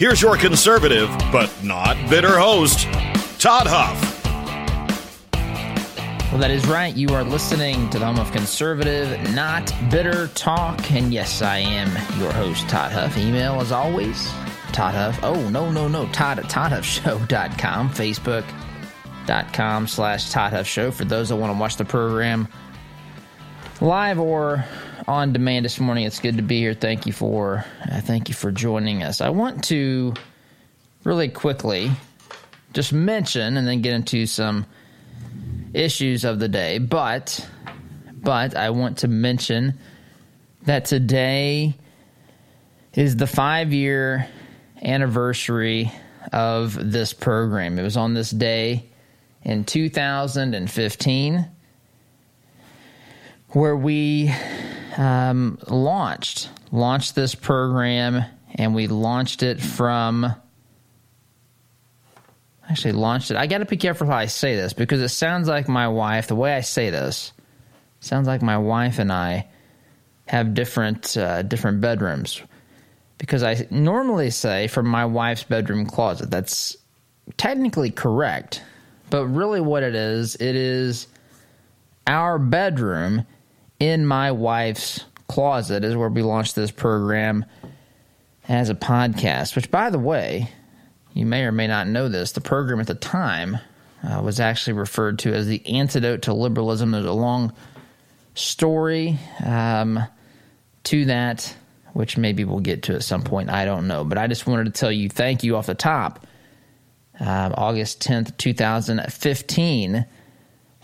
Here's your conservative, but not bitter host, Todd Huff. Well, that is right. You are listening to the home of conservative, not bitter talk. And yes, I am your host, Todd Huff. Email, as always, Todd Huff. Oh, no, no, no. Todd at ToddHuffShow.com, Facebook.com slash Todd Huff Show for those that want to watch the program live or on demand this morning. It's good to be here. Thank you for uh, thank you for joining us. I want to really quickly just mention and then get into some issues of the day, but but I want to mention that today is the 5-year anniversary of this program. It was on this day in 2015 where we um, launched launched this program, and we launched it from. Actually, launched it. I got to be careful how I say this because it sounds like my wife. The way I say this sounds like my wife and I have different uh, different bedrooms because I normally say from my wife's bedroom closet. That's technically correct, but really what it is, it is our bedroom in my wife's closet is where we launched this program as a podcast. Which, by the way, you may or may not know this. The program at the time uh, was actually referred to as the antidote to liberalism. There's a long story um, to that, which maybe we'll get to at some point. I don't know, but I just wanted to tell you thank you off the top. Uh, August 10th, 2015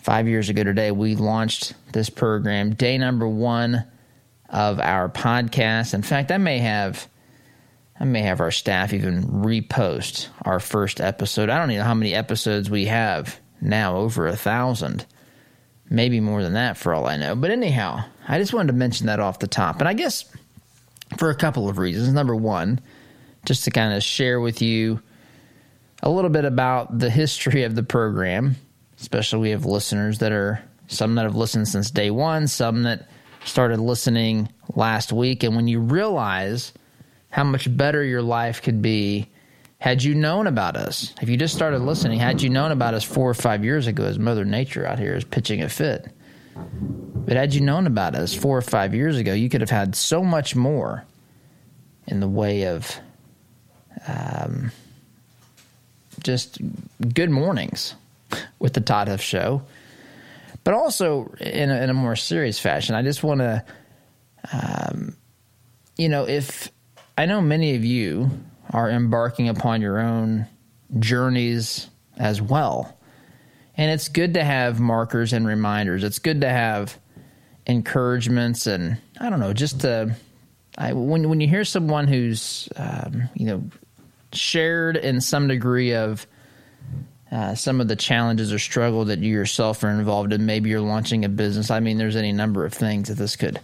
five years ago today, we launched this program, day number one of our podcast. In fact, I may have. I may have our staff even repost our first episode. I don't even know how many episodes we have now, over a thousand, maybe more than that for all I know. But anyhow, I just wanted to mention that off the top. And I guess for a couple of reasons. Number one, just to kind of share with you a little bit about the history of the program especially we have listeners that are some that have listened since day one, some that started listening last week. And when you realize how much better your life could be had you known about us, if you just started listening, had you known about us four or five years ago, as Mother Nature out here is pitching a fit. But had you known about us four or five years ago, you could have had so much more in the way of um, just good mornings with the Todd Huff Show, but also in a, in a more serious fashion. I just want to, um, you know, if I know many of you are embarking upon your own journeys as well, and it's good to have markers and reminders. It's good to have encouragements and I don't know, just to. I, when when you hear someone who's um, you know shared in some degree of uh, some of the challenges or struggle that you yourself are involved in. Maybe you're launching a business. I mean, there's any number of things that this could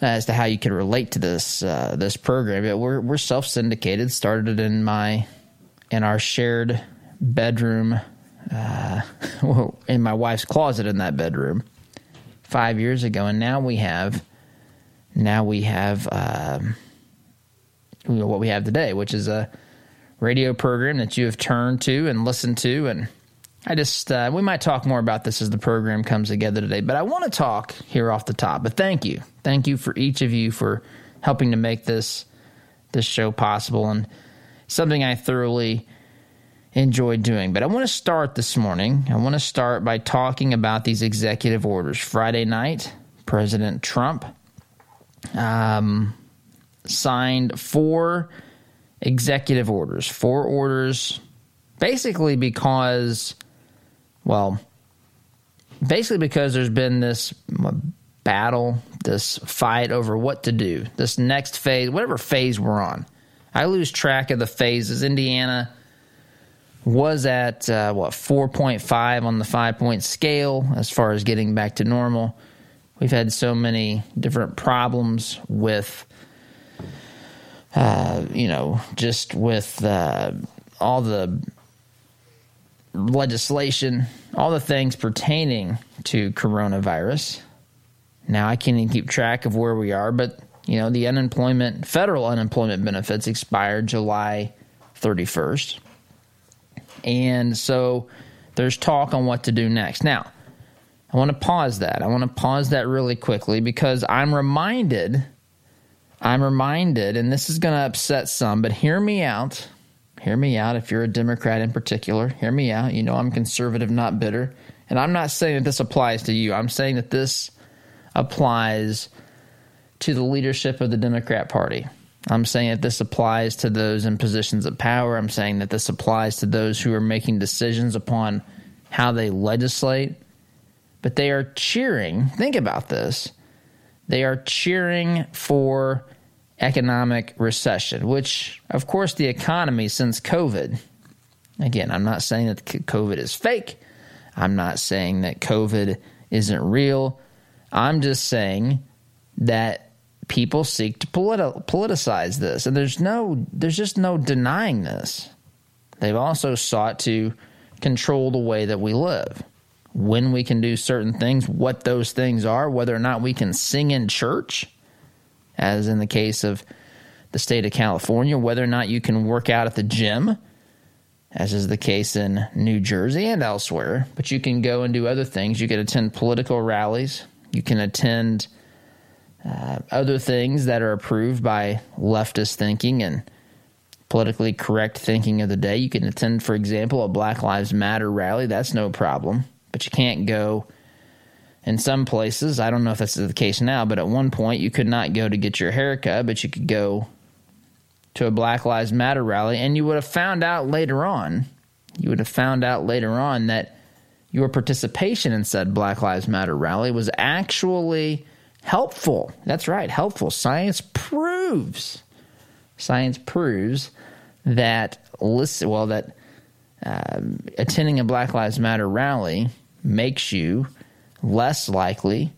uh, as to how you could relate to this uh, this program. But we're we're self syndicated. Started in my in our shared bedroom, uh, in my wife's closet in that bedroom five years ago, and now we have now we have um, what we have today, which is a radio program that you have turned to and listened to. And I just, uh, we might talk more about this as the program comes together today, but I want to talk here off the top. But thank you. Thank you for each of you for helping to make this this show possible and something I thoroughly enjoy doing. But I want to start this morning. I want to start by talking about these executive orders. Friday night, President Trump um, signed four executive orders, four orders, basically because, well, basically because there's been this battle, this fight over what to do, this next phase, whatever phase we're on. I lose track of the phases. Indiana was at uh, what 4.5 on the five point scale as far as getting back to normal. We've had so many different problems with, uh, you know, just with uh, all the legislation, all the things pertaining to coronavirus. Now I can't even keep track of where we are, but you know, the unemployment, federal unemployment benefits expired July 31st. And so there's talk on what to do next. Now, I want to pause that. I want to pause that really quickly because I'm reminded, I'm reminded, and this is going to upset some, but hear me out. Hear me out. If you're a Democrat in particular, hear me out. You know, I'm conservative, not bitter. And I'm not saying that this applies to you. I'm saying that this applies to the leadership of the Democrat Party. I'm saying that this applies to those in positions of power. I'm saying that this applies to those who are making decisions upon how they legislate. But they are cheering, think about this. They are cheering for economic recession, which, of course, the economy since COVID, again, I'm not saying that COVID is fake. I'm not saying that COVID isn't real. I'm just saying that people seek to politi- politicize this, and there's no, there's just no denying this. They've also sought to control the way that we live, when we can do certain things, what those things are, whether or not we can sing in church, as in the case of the state of California, whether or not you can work out at the gym, as is the case in New Jersey and elsewhere. But you can go and do other things. You can attend political rallies. You can attend uh, other things that are approved by leftist thinking and politically correct thinking of the day. You can attend, for example, a Black Lives Matter rally. That's no problem. But you can't go in some places. I don't know if that's the case now, but at one point you could not go to get your haircut, but you could go to a Black Lives Matter rally, and you would have found out later on. You would have found out later on that your participation in said Black Lives Matter rally was actually helpful. That's right, helpful. Science proves, science proves that listen, well, that uh, attending a Black Lives Matter rally makes you less likely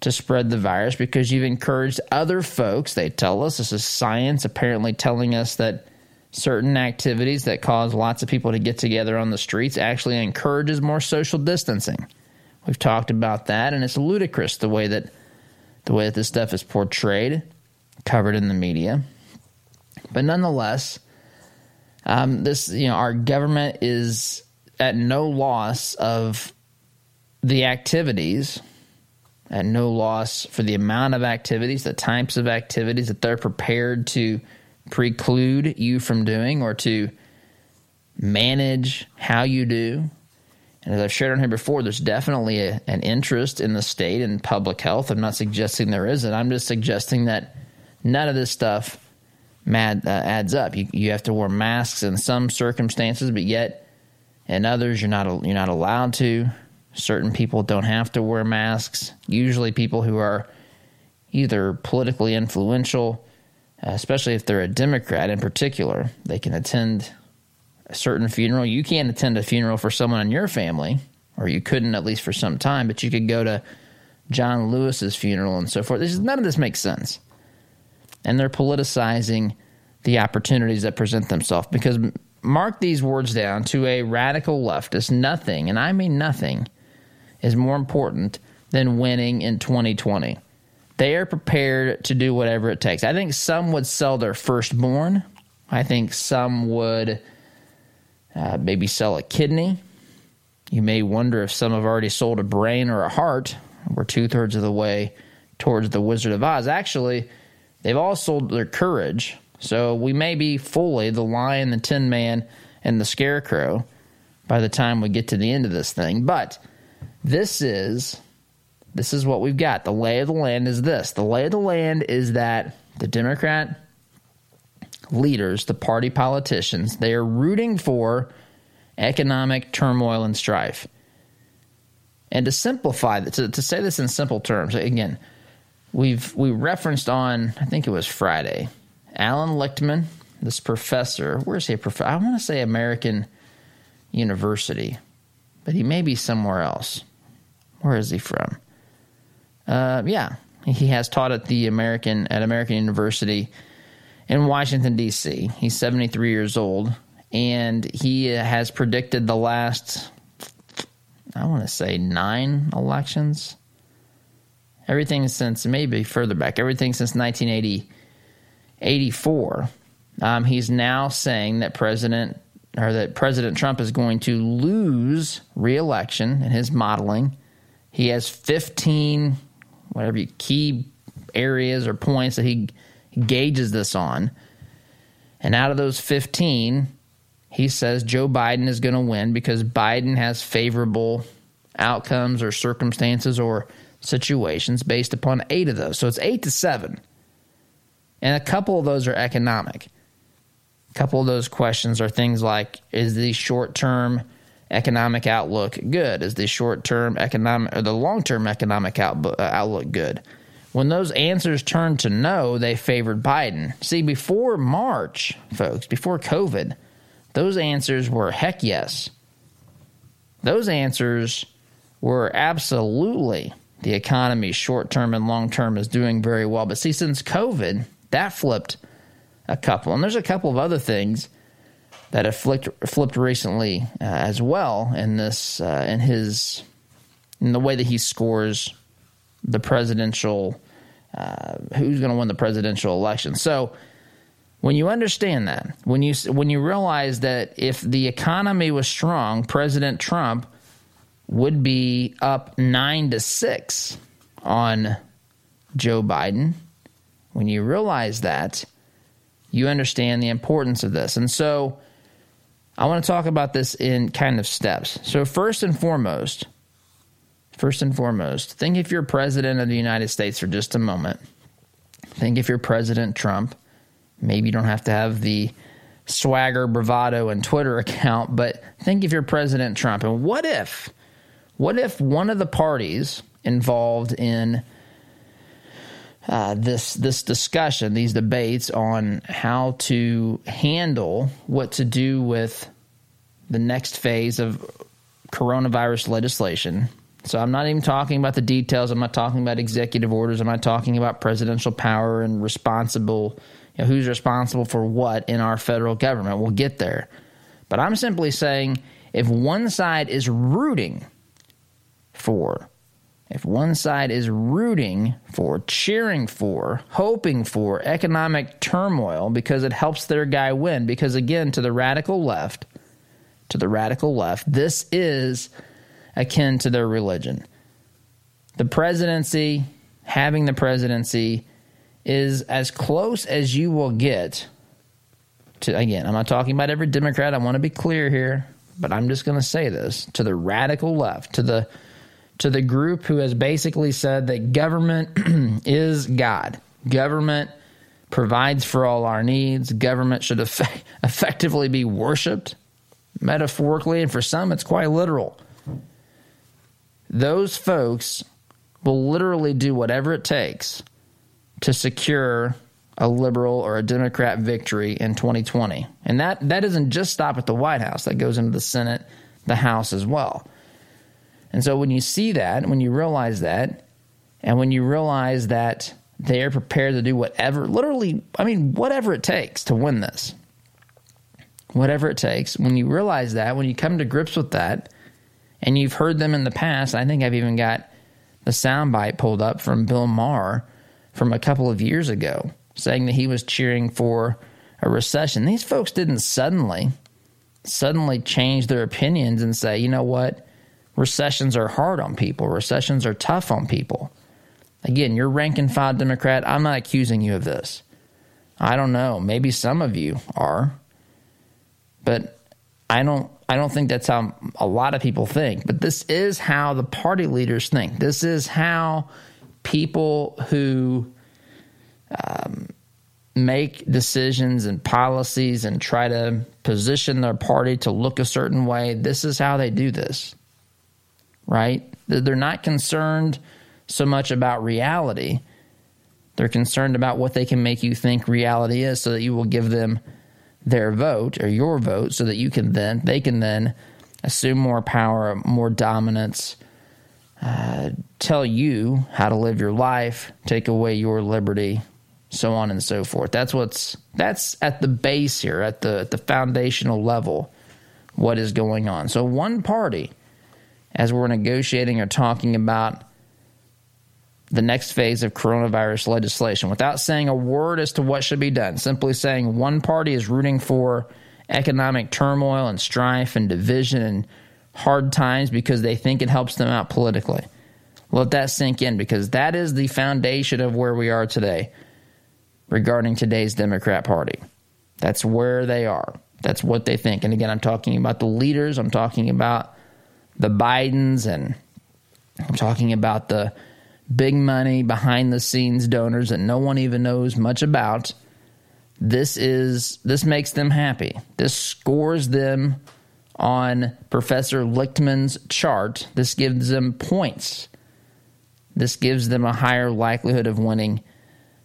to spread the virus because you've encouraged other folks. They tell us this is science apparently telling us that certain activities that cause lots of people to get together on the streets actually encourages more social distancing. We've talked about that, and it's ludicrous the way that the way that this stuff is portrayed, covered in the media. But nonetheless, um, this you know our government is at no loss of the activities, at no loss for the amount of activities, the types of activities that they're prepared to preclude you from doing or to manage how you do. And as I've shared on here before, there's definitely a, an interest in the state and public health. I'm not suggesting there isn't. I'm just suggesting that none of this stuff mad, uh, adds up. You, you have to wear masks in some circumstances, but yet in others you're not you're not allowed to. Certain people don't have to wear masks. Usually, people who are either politically influential, especially if they're a Democrat in particular, they can attend a certain funeral. You can't attend a funeral for someone in your family, or you couldn't at least for some time, but you could go to John Lewis's funeral and so forth. This is, none of this makes sense. And they're politicizing the opportunities that present themselves because mark these words down to a radical leftist nothing, and I mean nothing, is more important than winning in 2020. They are prepared to do whatever it takes. I think some would sell their firstborn. I think some would uh, maybe sell a kidney. You may wonder if some have already sold a brain or a heart. We're two thirds of the way towards the Wizard of Oz. Actually, they've all sold their courage. So we may be fully the lion, the tin man, and the scarecrow by the time we get to the end of this thing. But this is this is what we've got. The lay of the land is this. The lay of the land is that the Democrat leaders, the party politicians, they are rooting for economic turmoil and strife. And to simplify to, to say this in simple terms, again, we've we referenced on I think it was Friday, Alan Lichtman, this professor. Where's he professor? I want to say American University, but he may be somewhere else. Where is he from? Uh, yeah, he has taught at the American at American University in Washington D.C. He's 73 years old, and he has predicted the last, I want to say, nine elections. Everything since maybe further back, everything since 1980, 84. Um, he's now saying that President or that President Trump is going to lose reelection in his modeling. He has 15 whatever you, key areas or points that he gauges this on. And out of those 15, he says Joe Biden is going to win because Biden has favorable outcomes or circumstances or situations based upon eight of those. So it's eight to seven. And a couple of those are economic. A couple of those questions are things like Is the short term economic outlook good? Is the short term economic or the long term economic uh, outlook good? When those answers turned to no, they favored Biden. See, before March, folks, before COVID, those answers were heck yes. Those answers were absolutely the economy, short term and long term, is doing very well. But see, since COVID, that flipped a couple. And there's a couple of other things that have flipped, flipped recently uh, as well in this uh, in his in the way that he scores the presidential uh, who's going to win the presidential election. So when you understand that, when you when you realize that if the economy was strong, President Trump would be up nine to six on Joe Biden. When you realize that, you understand the importance of this, and so I want to talk about this in kind of steps. So, first and foremost, first and foremost, think if you're president of the United States for just a moment. Think if you're President Trump. Maybe you don't have to have the swagger, bravado, and Twitter account, but think if you're President Trump. And what if, what if one of the parties involved in uh, this this discussion, these debates on how to handle what to do with the next phase of coronavirus legislation. So I'm not even talking about the details. I'm not talking about executive orders. I'm not talking about presidential power and responsible, you know, who's responsible for what in our federal government. We'll get there. But I'm simply saying if one side is rooting for if one side is rooting for, cheering for, hoping for economic turmoil because it helps their guy win, because again, to the radical left, to the radical left, this is akin to their religion. The presidency, having the presidency, is as close as you will get to, again, I'm not talking about every Democrat. I want to be clear here, but I'm just going to say this to the radical left, to the to the group who has basically said that government is God. Government provides for all our needs. Government should effect- effectively be worshiped, metaphorically, and for some, it's quite literal. Those folks will literally do whatever it takes to secure a liberal or a Democrat victory in 2020. And that, that doesn't just stop at the White House, that goes into the Senate, the House as well. And so when you see that, when you realize that, and when you realize that they are prepared to do whatever, literally, I mean, whatever it takes to win this, whatever it takes, when you realize that, when you come to grips with that, and you've heard them in the past, I think I've even got the soundbite pulled up from Bill Maher from a couple of years ago saying that he was cheering for a recession. These folks didn't suddenly suddenly change their opinions and say, you know what, recessions are hard on people, recessions are tough on people. Again, you're rank and file Democrat. I'm not accusing you of this. I don't know. Maybe some of you are. But I don't I don't think that's how a lot of people think. But this is how the party leaders think. This is how people who um, make decisions and policies and try to position their party to look a certain way, this is how they do this. Right? They're not concerned so much about reality. They're concerned about what they can make you think reality is so that you will give them their vote or your vote so that you can then they can then assume more power, more dominance, uh, tell you how to live your life, take away your liberty, so on and so forth. That's what's that's at the base here, at the at the foundational level, what is going on. So one party, as we're negotiating or talking about the next phase of coronavirus legislation, without saying a word as to what should be done, simply saying one party is rooting for economic turmoil and strife and division and hard times because they think it helps them out politically. Let that sink in because that is the foundation of where we are today regarding today's Democrat Party. That's where they are. That's what they think. And again, I'm talking about the leaders, I'm talking about the Bidens, and I'm talking about the big money behind the scenes donors that no one even knows much about. This is this makes them happy. This scores them on Professor Lichtman's chart. This gives them points. This gives them a higher likelihood of winning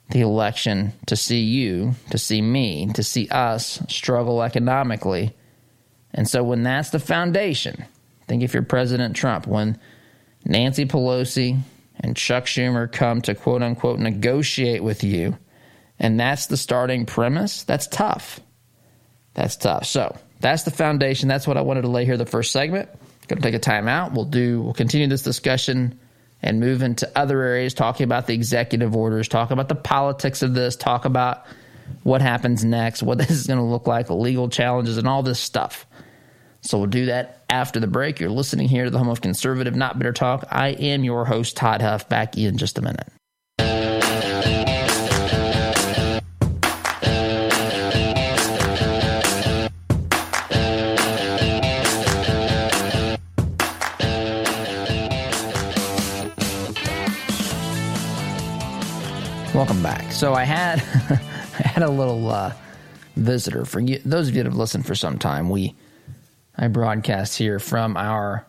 the election to see you, to see me, to see us struggle economically. And so when that's the foundation, think if you're President Trump, when Nancy Pelosi and Chuck Schumer come to quote unquote negotiate with you, and that's the starting premise, that's tough. That's tough. So that's the foundation. That's what I wanted to lay here the first segment. Going to take a time out. We'll do we'll continue this discussion and move into other areas, talking about the executive orders, talk about the politics of this, talk about what happens next, what this is going to look like, legal challenges, and all this stuff. So we'll do that after the break. You're listening here to the home of conservative, not bitter talk. I am your host, Todd Huff. Back in just a minute. Welcome back. So I had I had a little uh, visitor for you. Those of you that have listened for some time. We I broadcast here from our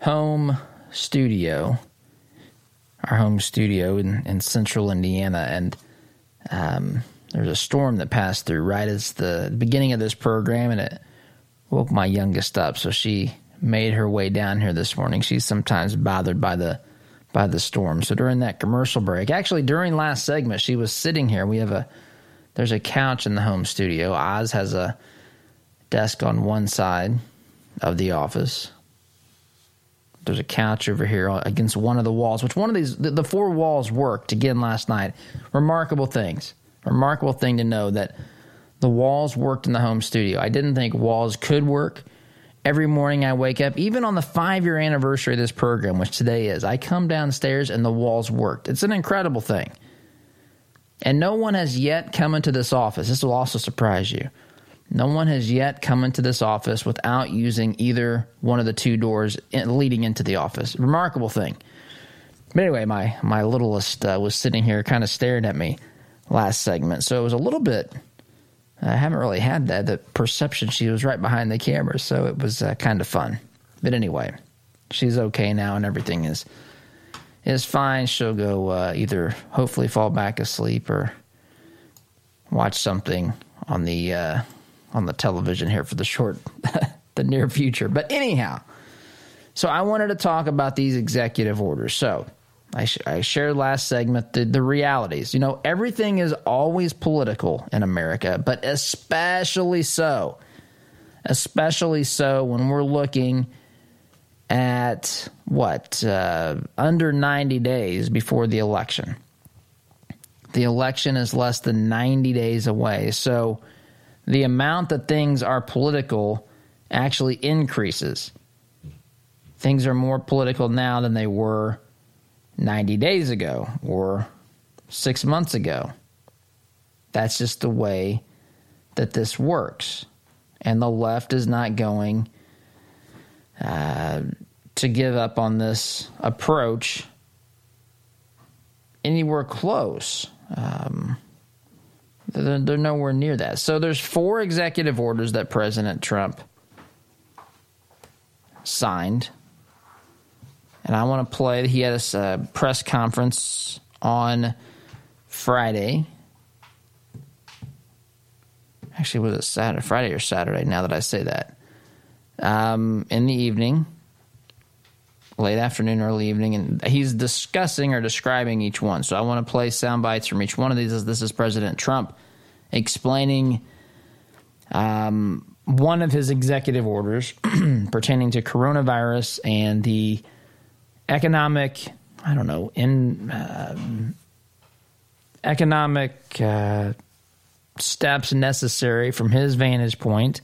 home studio, our home studio in, in central Indiana, and um, there's a storm that passed through right as the beginning of this program, and it woke my youngest up. So she made her way down here this morning. She's sometimes bothered by the by the storm. So during that commercial break, actually during last segment, she was sitting here. We have a there's a couch in the home studio. Oz has a desk on one side of the office. There's a couch over here against one of the walls, which one of these the, the four walls worked again last night. Remarkable things. Remarkable thing to know that the walls worked in the home studio. I didn't think walls could work every morning I wake up, even on the five year anniversary of this program, which today is, I come downstairs and the walls worked. It's an incredible thing. And no one has yet come into this office. This will also surprise you. No one has yet come into this office without using either one of the two doors leading into the office. Remarkable thing. But anyway, my, my littlest uh, was sitting here kind of staring at me last segment. So it was a little bit I haven't really had that the perception she was right behind the camera, so it was uh, kind of fun. But anyway, she's okay now, and everything is is fine. She'll go uh, either hopefully fall back asleep or watch something on the uh, on the television here for the short the near future. But anyhow, so I wanted to talk about these executive orders. So I, sh- I, shared last segment the, the realities. You know, everything is always political in America, but especially so, especially so when we're looking at what uh, under 90 days before the election. The election is less than 90 days away. So the amount that things are political actually increases. Things are more political now than they were 90 days ago or six months ago. That's just the way that this works. And the left is not going uh, to give up on this approach anywhere close. Um, they're, they're nowhere near that. So there's four executive orders that President Trump signed. And I want to play. He had a uh, press conference on Friday. Actually, was it Saturday, Friday or Saturday? Now that I say that, um, in the evening, late afternoon, early evening, and he's discussing or describing each one. So I want to play sound bites from each one of these. This is President Trump explaining um, one of his executive orders pertaining to coronavirus and the economic, I don't know, in uh, economic uh, steps necessary from his vantage point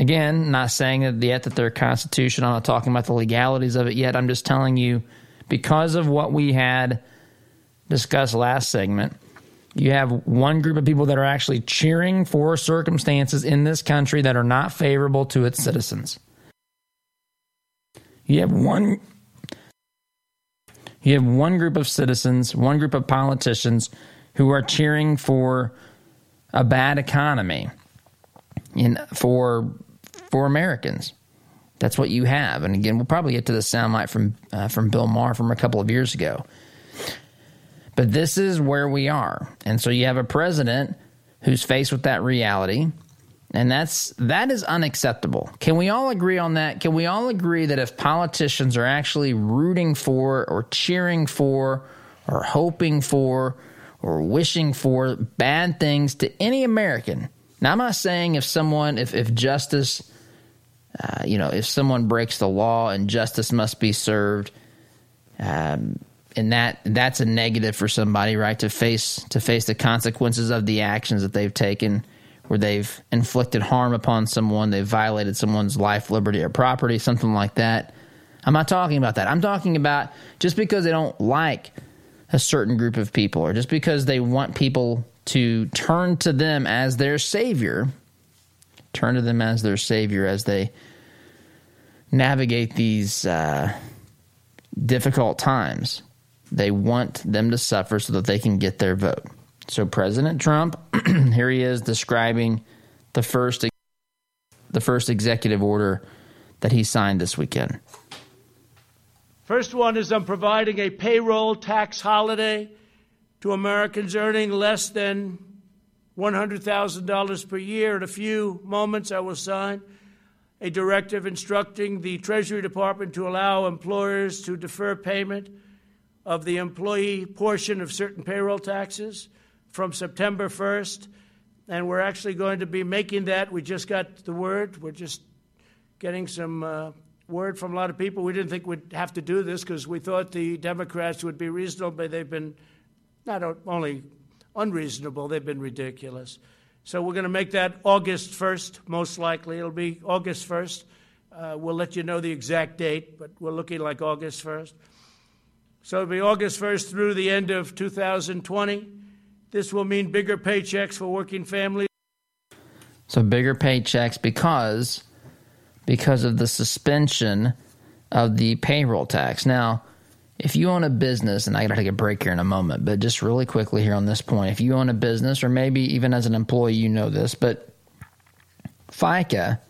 Again, not saying that yet that they're constitutional. I'm not talking about the legalities of it yet. I'm just telling you because of what we had discussed last segment, you have one group of people that are actually cheering for circumstances in this country that are not favorable to its citizens. You have one you have one group of citizens, one group of politicians who are cheering for a bad economy in for for Americans. That's what you have. And again, we'll probably get to the soundbite from uh, from Bill Maher from a couple of years ago. But this is where we are. And so you have a president who's faced with that reality, and that's that is unacceptable. Can we all agree on that? Can we all agree that if politicians are actually rooting for or cheering for or hoping for or wishing for bad things to any American? Now I'm not saying if someone if if justice uh, you know, if someone breaks the law and justice must be served, um, and that that's a negative for somebody, right? To face to face the consequences of the actions that they've taken, where they've inflicted harm upon someone, they've violated someone's life, liberty, or property, something like that. I'm not talking about that. I'm talking about just because they don't like a certain group of people, or just because they want people to turn to them as their savior turn to them as their savior as they navigate these uh, difficult times. They want them to suffer so that they can get their vote. So President Trump, here he is describing the first the first executive order that he signed this weekend. First one is I'm providing a payroll tax holiday to Americans earning less than $100,000 per year. In a few moments, I will sign a directive instructing the Treasury Department to allow employers to defer payment of the employee portion of certain payroll taxes from September 1st. And we're actually going to be making that. We just got the word. We're just getting some uh, word from a lot of people. We didn't think we'd have to do this because we thought the Democrats would be reasonable, but they've been not only unreasonable, they've been ridiculous. So we're going to make that August 1st, most likely. It'll be August 1st. Uh, we'll let you know the exact date, but we're looking like August 1st. So it'll be August 1st through the end of 2020. This will mean bigger paychecks for working families. So bigger paychecks because because of the suspension of the payroll tax. Now, if you own a business, and I got to take a break here in a moment, but just really quickly here on this point, if you own a business, or maybe even as an employee, you know this, but FICA,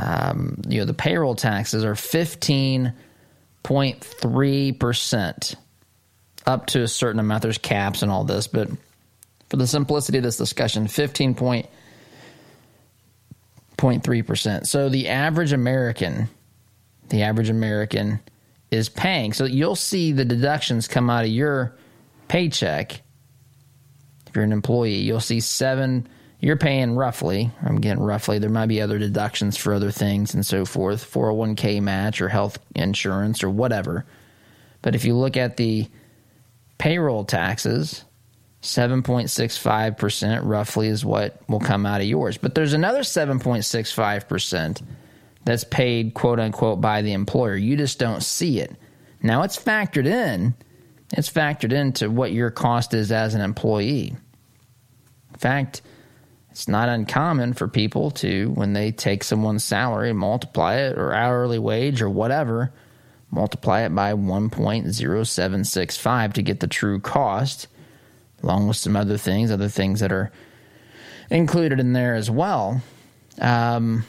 um, you know, the payroll taxes are 15.3% up to a certain amount. There's caps and all this, but for the simplicity of this discussion, 15.3%. So the average American, the average American is paying. So you'll see the deductions come out of your paycheck. If you're an employee, you'll see seven. You're paying roughly. I'm getting roughly. There might be other deductions for other things and so forth, 401k match or health insurance or whatever. But if you look at the payroll taxes, 7.65% roughly is what will come out of yours. But there's another 7.65% that's paid quote unquote by the employer. You just don't see it. Now it's factored in. It's factored into what your cost is as an employee. In fact, it's not uncommon for people to, when they take someone's salary, multiply it or hourly wage or whatever, multiply it by 1.0765 to get the true cost, along with some other things, other things that are included in there as well. Um,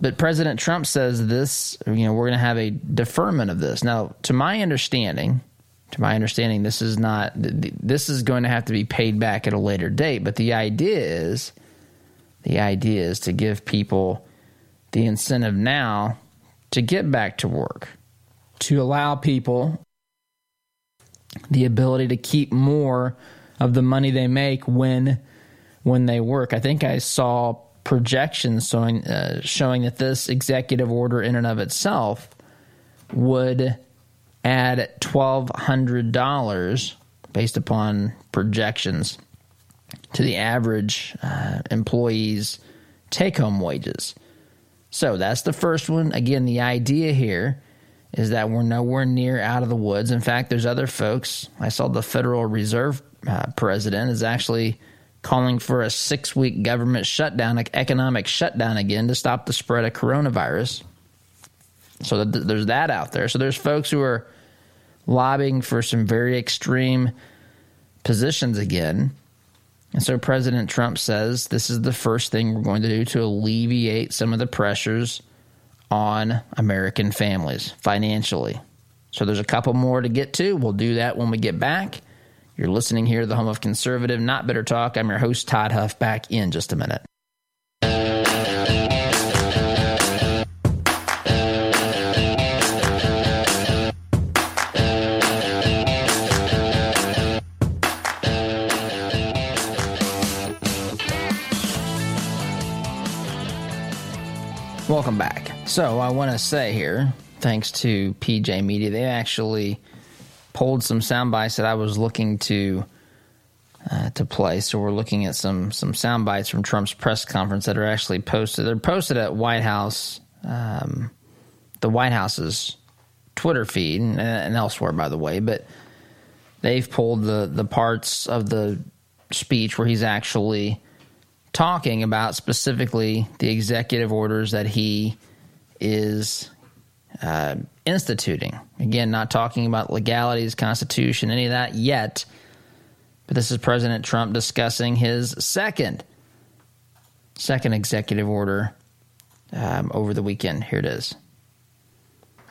but President Trump says this, you know, we're going to have a deferment of this. Now, to my understanding, to my understanding, this is not, this is going to have to be paid back at a later date. But the idea is, the idea is to give people the incentive now to get back to work, to allow people the ability to keep more of the money they make when when they work. I think I saw projections showing uh, showing that this executive order in and of itself would add twelve hundred dollars based upon projections to the average uh, employee's take home wages. So that's the first one. Again, the idea here is that we're nowhere near out of the woods. In fact, there's other folks. I saw the Federal Reserve uh, president is actually calling for a six week government shutdown, economic shutdown again to stop the spread of coronavirus. So there's that out there. So there's folks who are lobbying for some very extreme positions again. And so President Trump says this is the first thing we're going to do to alleviate some of the pressures on American families financially. So there's a couple more to get to. We'll do that when we get back. You're listening here to the home of conservative, not bitter talk. I'm your host, Todd Huff, back in just a minute. Welcome back. So, I want to say here, thanks to PJ Media, they actually pulled some sound bites that I was looking to uh, to play. So we're looking at some some sound bites from Trump's press conference that are actually posted. They're posted at White House, um, the White House's Twitter feed and, and, elsewhere, by the way. But they've pulled the the parts of the speech where he's actually talking about specifically the executive orders that he is uh, instituting. Again, not talking about legalities, constitution, any of that yet. But this is President Trump discussing his second second executive order um, over the weekend. Here it is.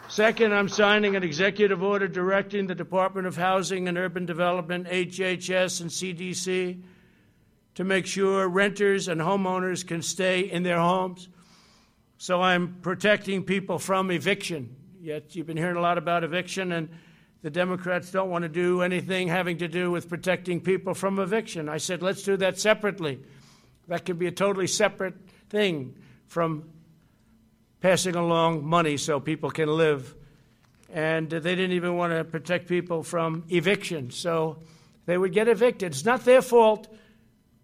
Second, I'm signing an executive order directing the Department of Housing and Urban Development, HHS, and CDC to make sure renters and homeowners can stay in their homes so I'm protecting people from eviction. Yet you've been hearing a lot about eviction, and the Democrats don't want to do anything having to do with protecting people from eviction. I said, let's do that separately. That could be a totally separate thing from passing along money so people can live. And they didn't even want to protect people from eviction, so they would get evicted. It's not their fault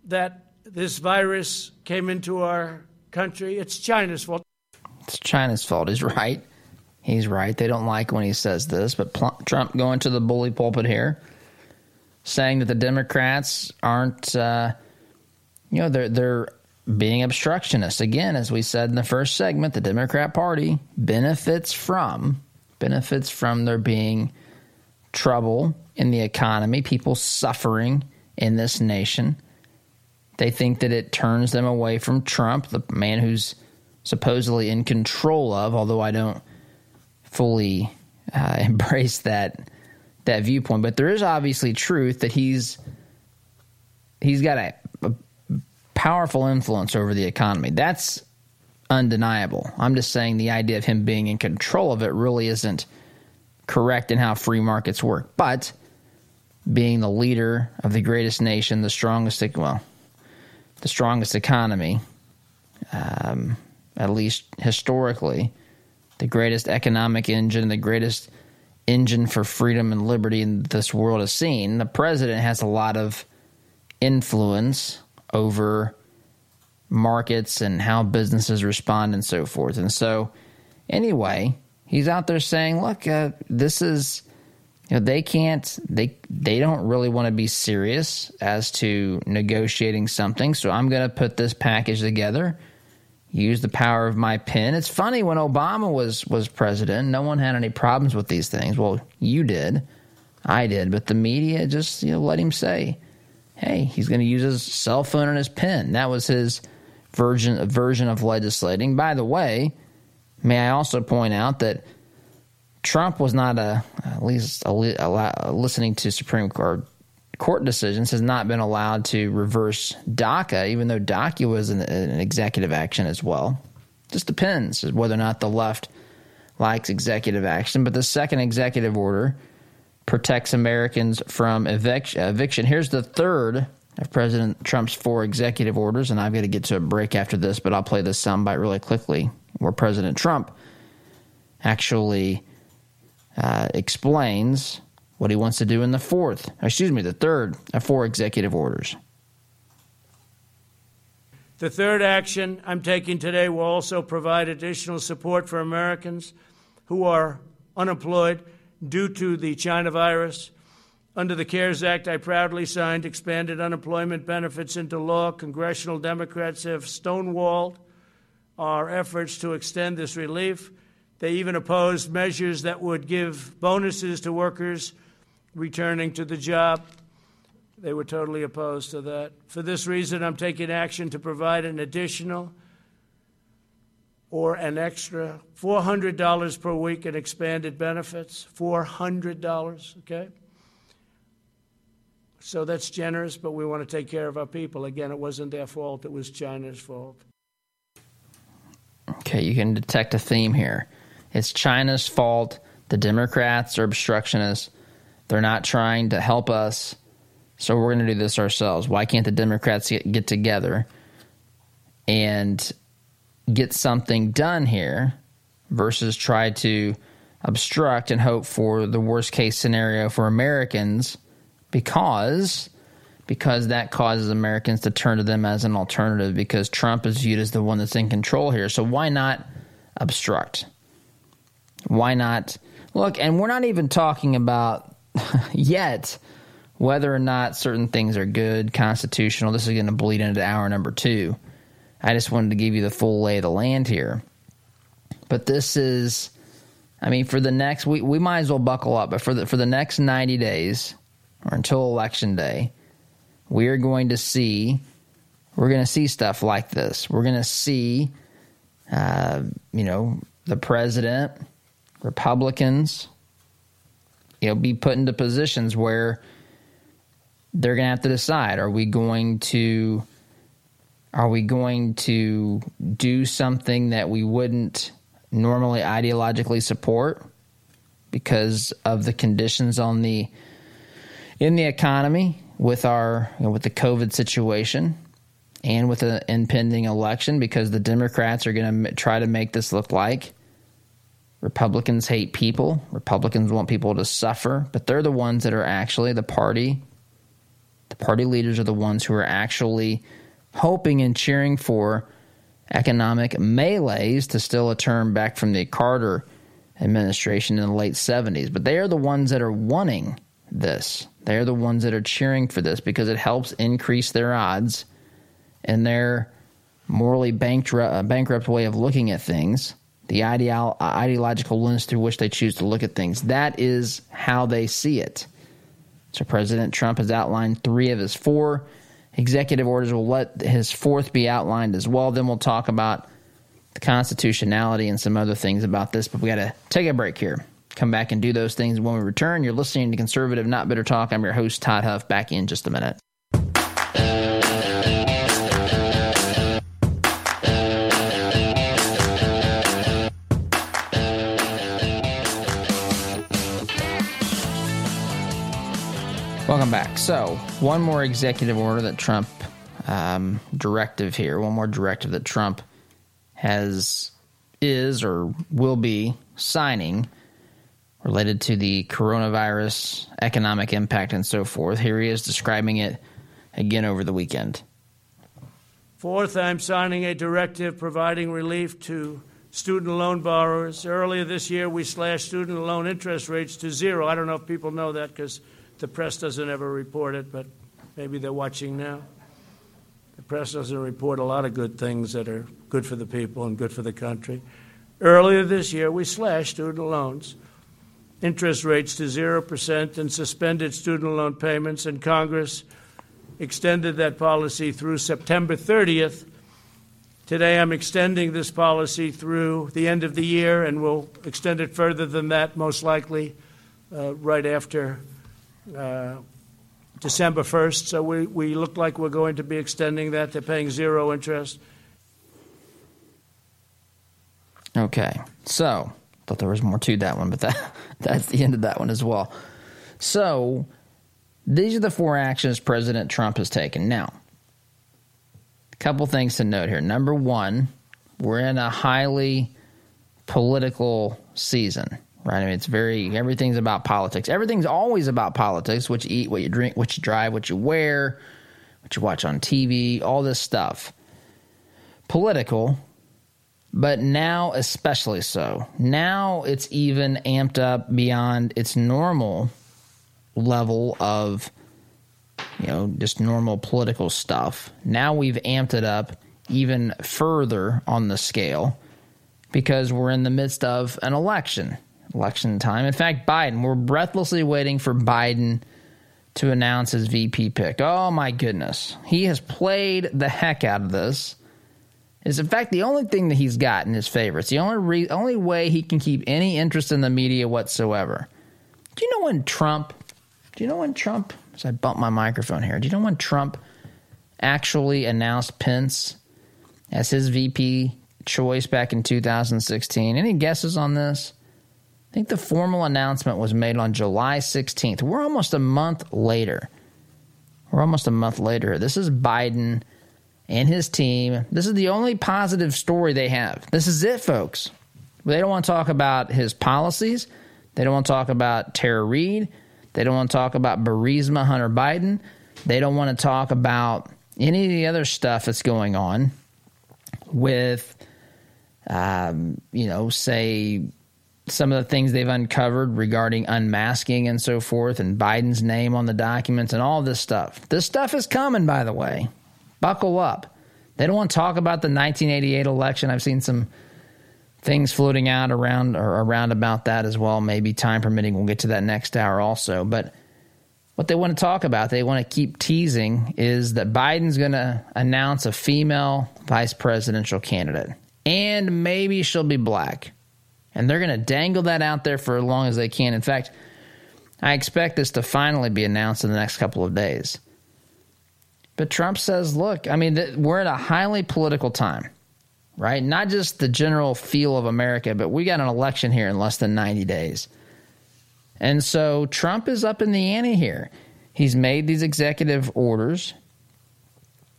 that this virus came into our country. It's China's fault. It's China's fault. He's right. He's right. They don't like when he says this, but Trump going to the bully pulpit here, saying that the Democrats aren't, uh, you know, they're they're being obstructionists. Again, as we said in the first segment, the Democrat Party benefits from benefits from there being trouble in the economy, people suffering in this nation. They think that it turns them away from Trump, the man who's supposedly in control of, although I don't fully uh, embrace that that viewpoint. But there is obviously truth that he's he's got a, a powerful influence over the economy. That's undeniable. I'm just saying the idea of him being in control of it really isn't correct in how free markets work. But being the leader of the greatest nation, the strongest, well, the strongest economy, um, at least historically, the greatest economic engine, the greatest engine for freedom and liberty in this world has seen. The president has a lot of influence over markets and how businesses respond and so forth. And so, anyway, he's out there saying, look, uh, this is you know, they can't they they don't really want to be serious as to negotiating something. So I'm going to put this package together. Use the power of my pen. It's funny when Obama was was president, no one had any problems with these things. Well, you did, I did, but the media just you know let him say, "Hey, he's going to use his cell phone and his pen." That was his version version of legislating. By the way, may I also point out that Trump was not a at least a, a, listening to Supreme Court court decisions has not been allowed to reverse DACA, even though DACA was an, an executive action as well. Just depends whether or not the left likes executive action. But the second executive order protects Americans from eviction. Here's the third of President Trump's four executive orders, and I've got to get to a break after this, but I'll play this soundbite really quickly, where President Trump actually uh, explains what he wants to do in the fourth, excuse me, the third of four executive orders. The third action I'm taking today will also provide additional support for Americans who are unemployed due to the China virus. Under the CARES Act, I proudly signed expanded unemployment benefits into law. Congressional Democrats have stonewalled our efforts to extend this relief. They even opposed measures that would give bonuses to workers returning to the job. They were totally opposed to that. For this reason, I'm taking action to provide an additional or an extra $400 per week in expanded benefits. $400, okay? So that's generous, but we want to take care of our people. Again, it wasn't their fault, it was China's fault. Okay, you can detect a theme here. It's China's fault. The Democrats are obstructionists. They're not trying to help us. So we're going to do this ourselves. Why can't the Democrats get, get together and get something done here versus try to obstruct and hope for the worst case scenario for Americans because because that causes Americans to turn to them as an alternative because Trump is viewed as the one that's in control here. So why not obstruct? Why not? Look, and we're not even talking about yet whether or not certain things are good, constitutional. This is going to bleed into hour number two. I just wanted to give you the full lay of the land here. But this is, I mean, for the next, we, we might as well buckle up, but for the, for the next 90 days or until election day, we are going to see, we're going to see stuff like this. We're going to see, uh, you know, the president Republicans, you know, be put into positions where they're going to have to decide: Are we going to are we going to do something that we wouldn't normally ideologically support because of the conditions on the in the economy with our you know, with the COVID situation and with the impending election because the Democrats are going to try to make this look like Republicans hate people. Republicans want people to suffer, but they're the ones that are actually the party. The party leaders are the ones who are actually hoping and cheering for economic malaise to steal a term back from the Carter administration in the late 70s. But they are the ones that are wanting this. They are the ones that are cheering for this because it helps increase their odds and their morally bankrupt, uh, bankrupt way of looking at things the ideal, uh, ideological lens through which they choose to look at things. That is how they see it. So President Trump has outlined three of his four executive orders. We'll let his fourth be outlined as well. Then we'll talk about the constitutionality and some other things about this. But we got to take a break here. Come back and do those things when we return. You're listening to Conservative Not Bitter Talk. I'm your host, Todd Huff. Back in just a minute. Welcome back. So, one more executive order that Trump um, directive here, one more directive that Trump has is or will be signing related to the coronavirus economic impact and so forth. Here he is describing it again over the weekend. Fourth, I'm signing a directive providing relief to student loan borrowers. Earlier this year, we slashed student loan interest rates to zero. I don't know if people know that because the press doesn't ever report it, but maybe they're watching now. The press doesn't report a lot of good things that are good for the people and good for the country. Earlier this year, we slashed student loans, interest rates to 0%, and suspended student loan payments, and Congress extended that policy through September 30th Today, I'm extending this policy through the end of the year, and we'll extend it further than that, most likely uh, right after uh, December 1st. So we, we look like we're going to be extending that. They're paying zero interest. Okay, so thought there was more to that one, but that that's the end of that one as well. So these are the four actions President Trump has taken. Now, a couple things to note here. Number one, we're in a highly political season, right? I mean, it's very everything's about politics. Everything's always about politics. What you eat, what you drink, what you drive, what you wear, what you watch on TV, all this stuff. Political, but now especially so. Now it's even amped up beyond its normal level of you know, just normal political stuff. Now we've amped it up even further on the scale because we're in the midst of an election, election time. In fact, Biden, we're breathlessly waiting for Biden to announce his VP pick. Oh my goodness. He has played the heck out of this. Is in fact the only thing that he's got in his favor. It's the only re- only way he can keep any interest in the media whatsoever. Do you know when Trump? Do you know when Trump so I bumped my microphone here. Do you know when Trump actually announced Pence as his VP choice back in 2016? Any guesses on this? I think the formal announcement was made on July 16th. We're almost a month later. We're almost a month later. This is Biden and his team. This is the only positive story they have. This is it, folks. They don't want to talk about his policies. They don't want to talk about Tara Reade. They don't want to talk about Burisma, Hunter Biden. They don't want to talk about any of the other stuff that's going on with, um, you know, say some of the things they've uncovered regarding unmasking and so forth, and Biden's name on the documents and all this stuff. This stuff is coming, by the way. Buckle up. They don't want to talk about the 1988 election. I've seen some things floating out around or around about that as well. Maybe time permitting, we'll get to that next hour also. But what they want to talk about, they want to keep teasing, is that Biden's going to announce a female vice presidential candidate, and maybe she'll be black. And they're going to dangle that out there for as long as they can. In fact, I expect this to finally be announced in the next couple of days. But Trump says, look, I mean, we're at a highly political time right? Not just the general feel of America, but we got an election here in less than 90 days. And so Trump is up in the ante here. He's made these executive orders,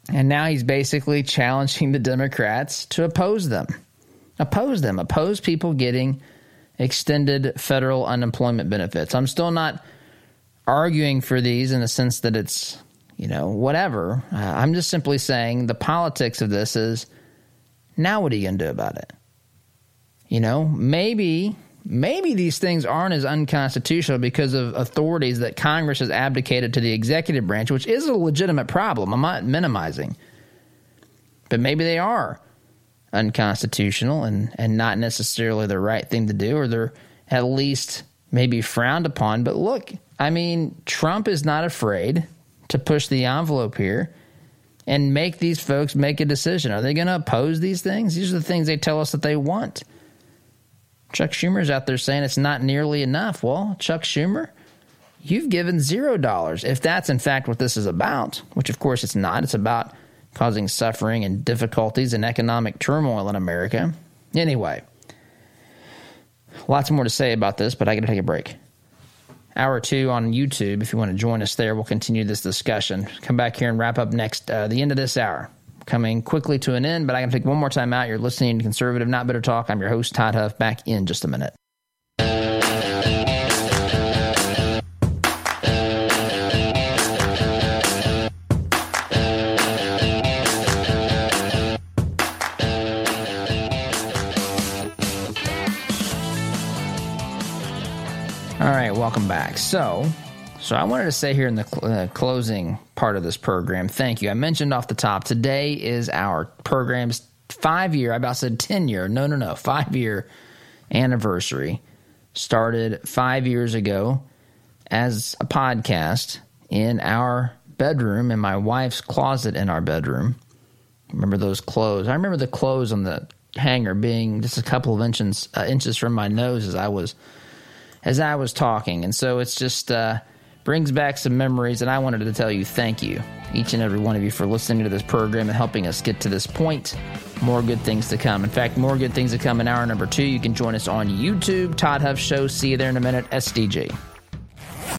and now he's basically challenging the Democrats to oppose them. Oppose them, oppose people getting extended federal unemployment benefits. I'm still not arguing for these in the sense that it's, you know, whatever. Uh, I'm just simply saying the politics of this is now what are you going to do about it? You know, maybe maybe these things aren't as unconstitutional because of authorities that Congress has abdicated to the executive branch, which is a legitimate problem. I'm not minimizing. But maybe they are unconstitutional and, and not necessarily the right thing to do, or they're at least maybe frowned upon. But look, I mean, Trump is not afraid to push the envelope here and make these folks make a decision. Are they going to oppose these things? These are the things they tell us that they want. Chuck Schumer's out there saying it's not nearly enough. Well, Chuck Schumer, you've given zero dollars. If that's in fact what this is about, which of course it's not, it's about causing suffering and difficulties and economic turmoil in America. Anyway, lots more to say about this, but I got to take a break hour two on YouTube. If you want to join us there, we'll continue this discussion. Come back here and wrap up next, uh, the end of this hour. Coming quickly to an end, but I can take one more time out. You're listening to Conservative Not Bitter Talk. I'm your host, Todd Huff, back in just a minute. Back. So, so I wanted to say here in the cl- uh, closing part of this program, thank you. I mentioned off the top today is our program's five year. I about said ten year. No, no, no, five year anniversary. Started five years ago as a podcast in our bedroom in my wife's closet in our bedroom. Remember those clothes? I remember the clothes on the hanger being just a couple of inches uh, inches from my nose as I was as I was talking, and so it's just uh, brings back some memories. And I wanted to tell you thank you, each and every one of you, for listening to this program and helping us get to this point. More good things to come. In fact, more good things to come in hour number two. You can join us on YouTube, Todd Huff Show. See you there in a minute. SDG.